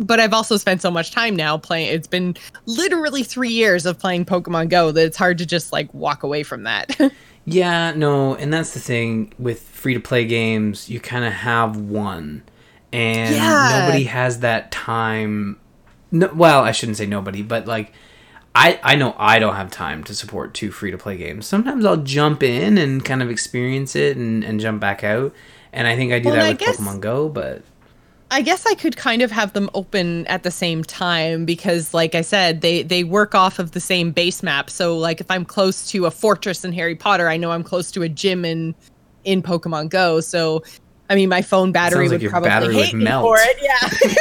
But I've also spent so much time now playing. It's been literally three years of playing Pokemon Go that it's hard to just like walk away from that. yeah, no, and that's the thing with free to play games. You kind of have one, and yeah. nobody has that time. No, well, I shouldn't say nobody, but like I, I know I don't have time to support two free to play games. Sometimes I'll jump in and kind of experience it and, and jump back out. And I think I do well, that with guess, Pokemon Go, but I guess I could kind of have them open at the same time because like I said, they they work off of the same base map. So like if I'm close to a fortress in Harry Potter, I know I'm close to a gym in in Pokemon Go. So I mean my phone battery would probably battery hate would me melt. for it. Yeah.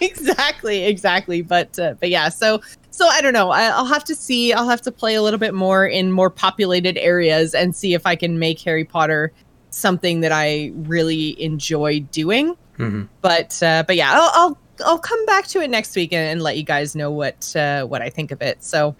exactly, exactly. But uh, but yeah, so so I don't know. I, will have to see. I'll have to play a little bit more in more populated areas and see if I can make Harry Potter something that I really enjoy doing. Mm-hmm. But uh, but yeah, I'll, I'll I'll come back to it next week and, and let you guys know what uh, what I think of it. So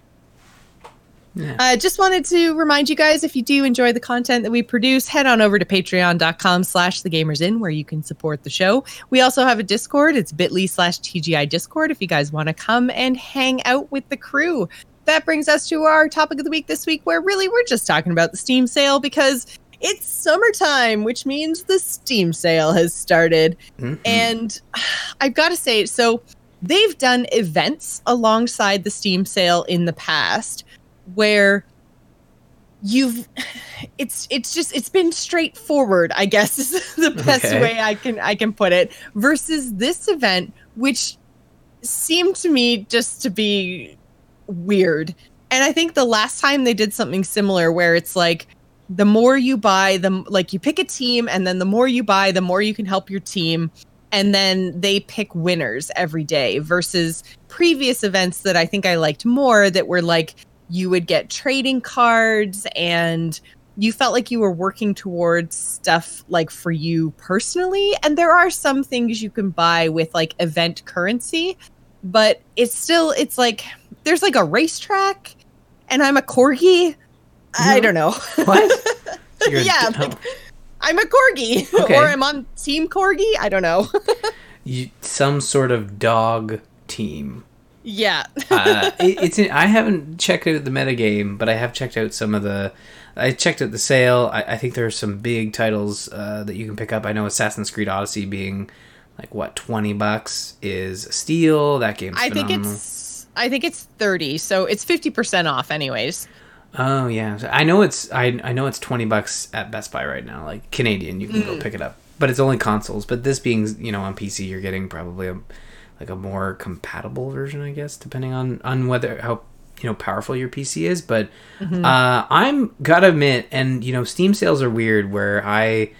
yeah. Uh, just wanted to remind you guys if you do enjoy the content that we produce, head on over to patreon.com slash the gamers inn where you can support the show. We also have a Discord. It's bit.ly slash TGI Discord if you guys want to come and hang out with the crew. That brings us to our topic of the week this week, where really we're just talking about the Steam sale because it's summertime, which means the Steam sale has started. Mm-hmm. And I've got to say, so they've done events alongside the Steam sale in the past where you've it's it's just it's been straightforward i guess is the best Okay. way i can i can put it versus this event which seemed to me just to be weird and i think the last time they did something similar where it's like the more you buy the like you pick a team and then the more you buy the more you can help your team and then they pick winners every day versus previous events that i think i liked more that were like you would get trading cards and you felt like you were working towards stuff like for you personally. And there are some things you can buy with like event currency but it's still it's like there's like a racetrack and i'm a corgi i don't know What? You're- yeah oh, like, i'm a corgi Okay. or i'm on team corgi i don't know you, some sort of dog team. yeah uh, it, it's in, I haven't checked out the metagame, but I have checked out some of the. I checked out the sale. I, I think there are some big titles uh, that you can pick up. I know Assassin's Creed Odyssey being like what twenty bucks is a steal. That game. i think it's i think it's 30 so it's 50% off anyways Oh yeah, So I know it's I I know it's twenty bucks at Best Buy right now, like Canadian. You can go Mm. pick it up, but it's only consoles. But this being you know on PC, you're getting probably a like a more compatible version, I guess, depending on on whether how you know powerful your PC is. But Mm-hmm. uh, I'm gotta admit, and you know, Steam sales are weird where I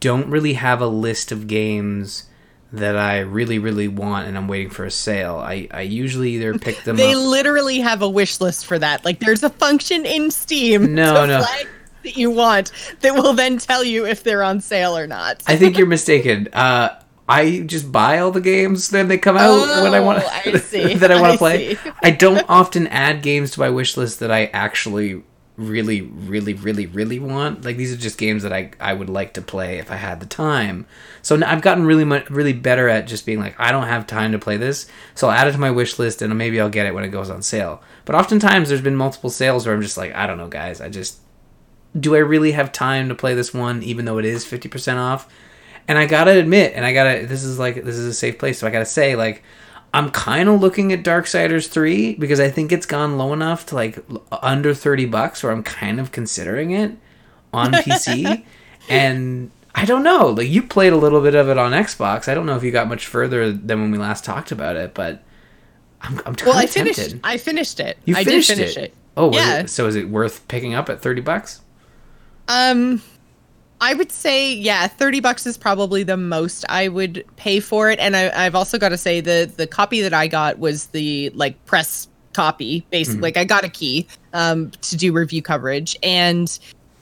don't really have a list of games that I really really want, and I'm waiting for a sale. I I usually either pick them They up. literally have a wish list for that. Like there's a function in Steam No, no. flag that you want that will then tell you if they're on sale or not. I think you're mistaken. Uh, I just buy all the games then they come out when I want Oh, I that I want to play. see. I don't often add games to my wish list that I actually really really really really want. Like these are just games that I I would like to play if I had the time. So I've gotten really much really better at just being like I don't have time to play this, so I'll add it to my wish list and maybe I'll get it when it goes on sale. But oftentimes there's been multiple sales where I'm just like I don't know guys, I just do I really have time to play this one even though it is 50% off? And I gotta admit, and I gotta, this is like, this is a safe place, so I gotta say, like, I'm kind of looking at Darksiders 3 because I think it's gone low enough to like under 30 bucks where I'm kind of considering it on PC. and I don't know, like, you played a little bit of it on Xbox. I don't know if you got much further than when we last talked about it, but I'm, I'm well, I finished. tempted. I finished it. You I finished did finish it? it. Oh, Yeah. it, so is it worth picking up at 30 bucks? Um, I would say yeah, thirty bucks is probably the most I would pay for it. And I, I've also got to say the the copy that I got was the like press copy, basically. Like I got a key um to do review coverage, and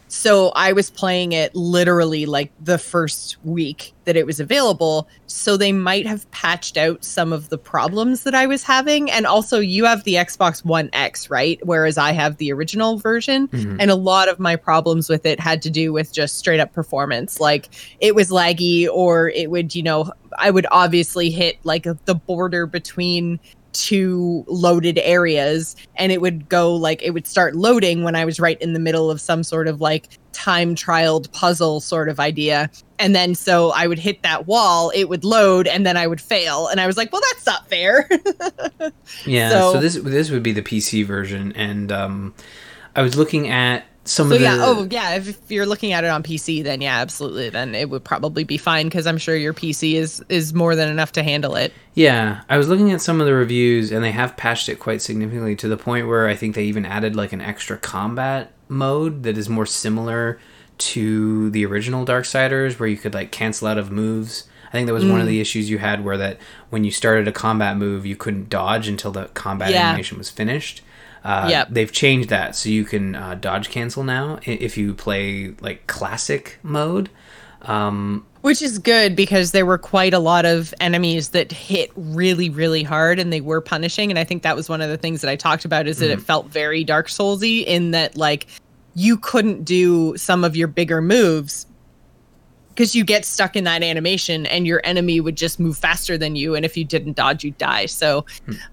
so I was playing it literally like the first week that it was available. So they might have patched out some of the problems that I was having. And also, you have the Xbox One X, right? Whereas I have the original version. Mhm. And a lot of my problems with it had to do with just straight up performance. Like it was laggy, or it would, you know, I would obviously hit like the border between two loaded areas and it would go like it would start loading when I was right in the middle of some sort of like time trialed puzzle sort of idea. And then so I would hit that wall, it would load, and then I would fail. And I was like, well, that's not fair. Yeah, so, So- this this would be the PC version, and um, I was looking at some so of the. yeah, oh yeah, if, if you're looking at it on PC, then yeah, absolutely, then it would probably be fine because I'm sure your PC is is more than enough to handle it. Yeah, I was looking at some of the reviews, and they have patched it quite significantly to the point where I think they even added like an extra combat mode that is more similar to the original Darksiders, where you could like cancel out of moves. I think that was one of the mm. issues you had, where that when you started a combat move, you couldn't dodge until the combat Yeah. animation was finished. Uh, Yep. They've changed that, so you can uh, dodge cancel now if you play like classic mode. Um, Which is good because there were quite a lot of enemies that hit really, really hard and they were punishing. And I think that was one of the things that I talked about is that it felt very Dark Soulsy in that like you couldn't do some of your bigger moves because you get stuck in that animation and your enemy would just move faster than you and if you didn't dodge you'd die so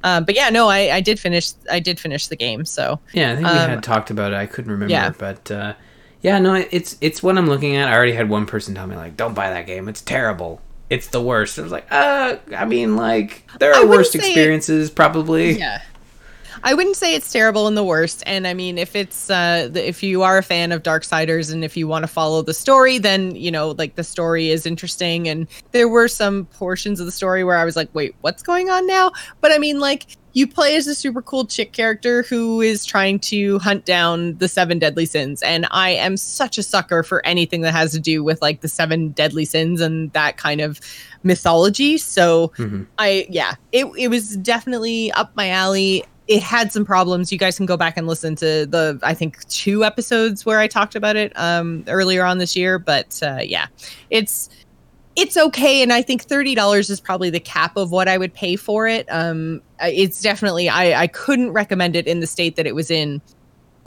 um, but yeah no I, I did finish i did finish the game so Yeah, I think we Um, had talked about it. I couldn't remember, yeah. but uh, yeah, no, it's it's what I'm looking at. I already had one person tell me like, "Don't buy that game. It's terrible. It's the worst." I was like, "Uh, I mean, like there are worst say it- experiences, probably." yeah I wouldn't say it's terrible in the worst. And I mean, if it's uh, if you are a fan of Darksiders and if you want to follow the story, then you know, like the story is interesting. And there were some portions of the story where I was like, wait, what's going on now? But I mean, like you play as a super cool chick character who is trying to hunt down the seven deadly sins and i am such a sucker for anything that has to do with like the seven deadly sins and that kind of mythology so Mhm. i yeah it, it was definitely up my alley it had some problems. You guys can go back and listen to the i think two episodes where i talked about it um earlier on this year but uh yeah. It's it's okay and i think $30 is probably the cap of what i would pay for it. Um it's definitely i i couldn't recommend it in the state that it was in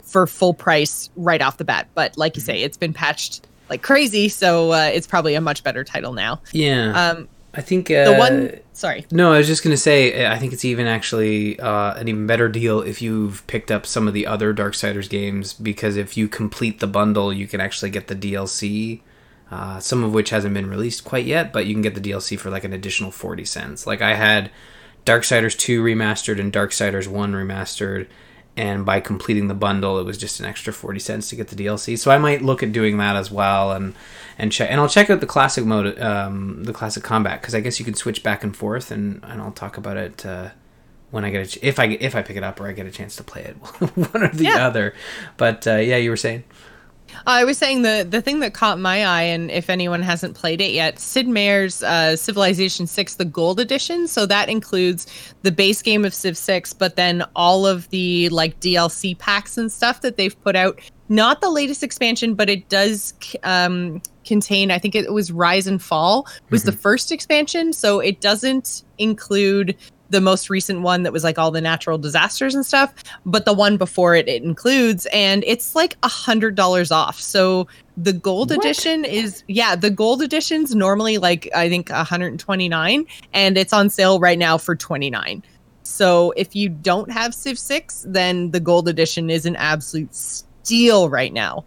for full price right off the bat but like you say it's been patched like crazy so uh, it's probably a much better title now. Yeah, um I think uh, the one sorry No, I was just gonna say, I think it's even actually uh, an even better deal if you've picked up some of the other Darksiders games because if you complete the bundle, you can actually get the DLC. Uh, some of which hasn't been released quite yet, but you can get the DLC for like an additional forty cents. Like I had Darksiders two remastered and Darksiders one remastered, and by completing the bundle, it was just an extra forty cents to get the DLC. So I might look at doing that as well, and and check and I'll check out the classic mode, um, the classic combat, because I guess you can switch back and forth, and, and I'll talk about it uh, when I get a ch- if I if I pick it up or I get a chance to play it, one or the Yeah. other. But uh, yeah, you were saying. I was saying the the thing that caught my eye, and if anyone hasn't played it yet, Sid Meier's uh, Civilization Six, the Gold Edition. So that includes the base game of Civ Six, but then all of the like DLC packs and stuff that they've put out. Not the latest expansion, but it does um, contain. I think it was Rise and Fall was the first expansion, so it doesn't include the most recent one that was like all the natural disasters and stuff but the one before it it includes and it's like a hundred dollars off. So the gold What? edition is yeah the gold edition's normally like i think 129 and it's on sale right now for 29 so if you don't have civ 6 then the gold edition is an absolute steal right now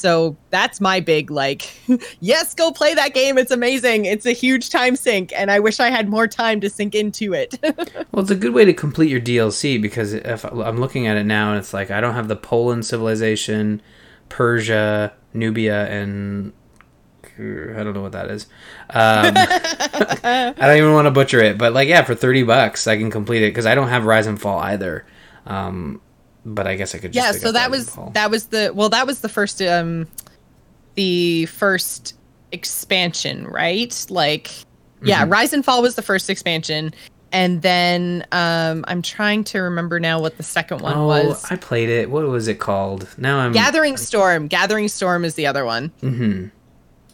so that's my big like yes go play that game it's amazing it's a huge time sink and i wish i had more time to sink into it Well, it's a good way to complete your DLC because if I'm looking at it now and it's like I don't have the Poland civilization, Persia, Nubia, and I don't know what that is. Um, I don't even want to butcher it, but like yeah, for thirty bucks I can complete it because I don't have Rise and Fall either. Um, but I guess I could. Just yeah so that was that was the well that was the first um the first expansion right like yeah Mhm. rise and fall was the first expansion and then um i'm trying to remember now what the second one oh, was I played it. What was it called? Now I'm gathering storm gathering storm is the other one Mm-hmm.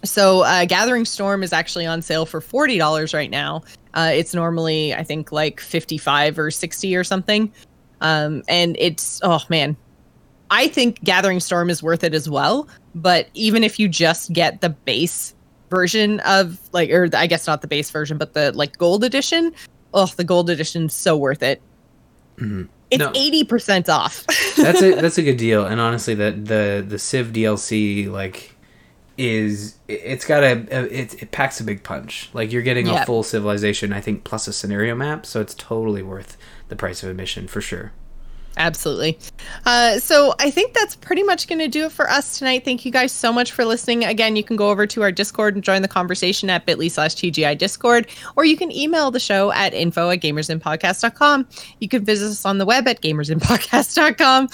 so uh, gathering storm is actually on sale for $40 right now uh, it's normally i think like 55 or 60 or something um, and it's oh man i think gathering storm is worth it as well but even if you just get the base version of like or i guess not the base version but the like gold edition oh the gold edition's so worth it Mhm. it's No. 80% off that's a that's a good deal and honestly the the the civ dlc like is it- it's got a, a it, it packs a big punch like you're getting Yeah. a full civilization i think plus a scenario map so it's totally worth the price of admission for sure Absolutely. Uh, so I think that's pretty much going to do it for us tonight. Thank you guys so much for listening. Again, you can go over to our Discord and join the conversation at bit.ly slash TGI Discord, or you can email the show at info at gamersinnpodcast.com. You can visit us on the web at gamersinnpodcast.com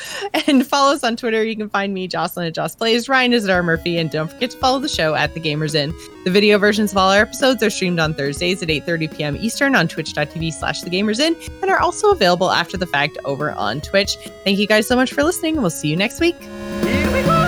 and follow us on Twitter. You can find me, Jocelyn at Joss Plays, Ryan is at R Murphy, and don't forget to follow the show at The Gamers Inn. The video versions of all our episodes are streamed on Thursdays at 8.30 p.m. Eastern on twitch.tv slash The Gamers Inn and are also available after the fact over on Twitch. Thank you guys so much for listening. We'll see you next week. Here we go.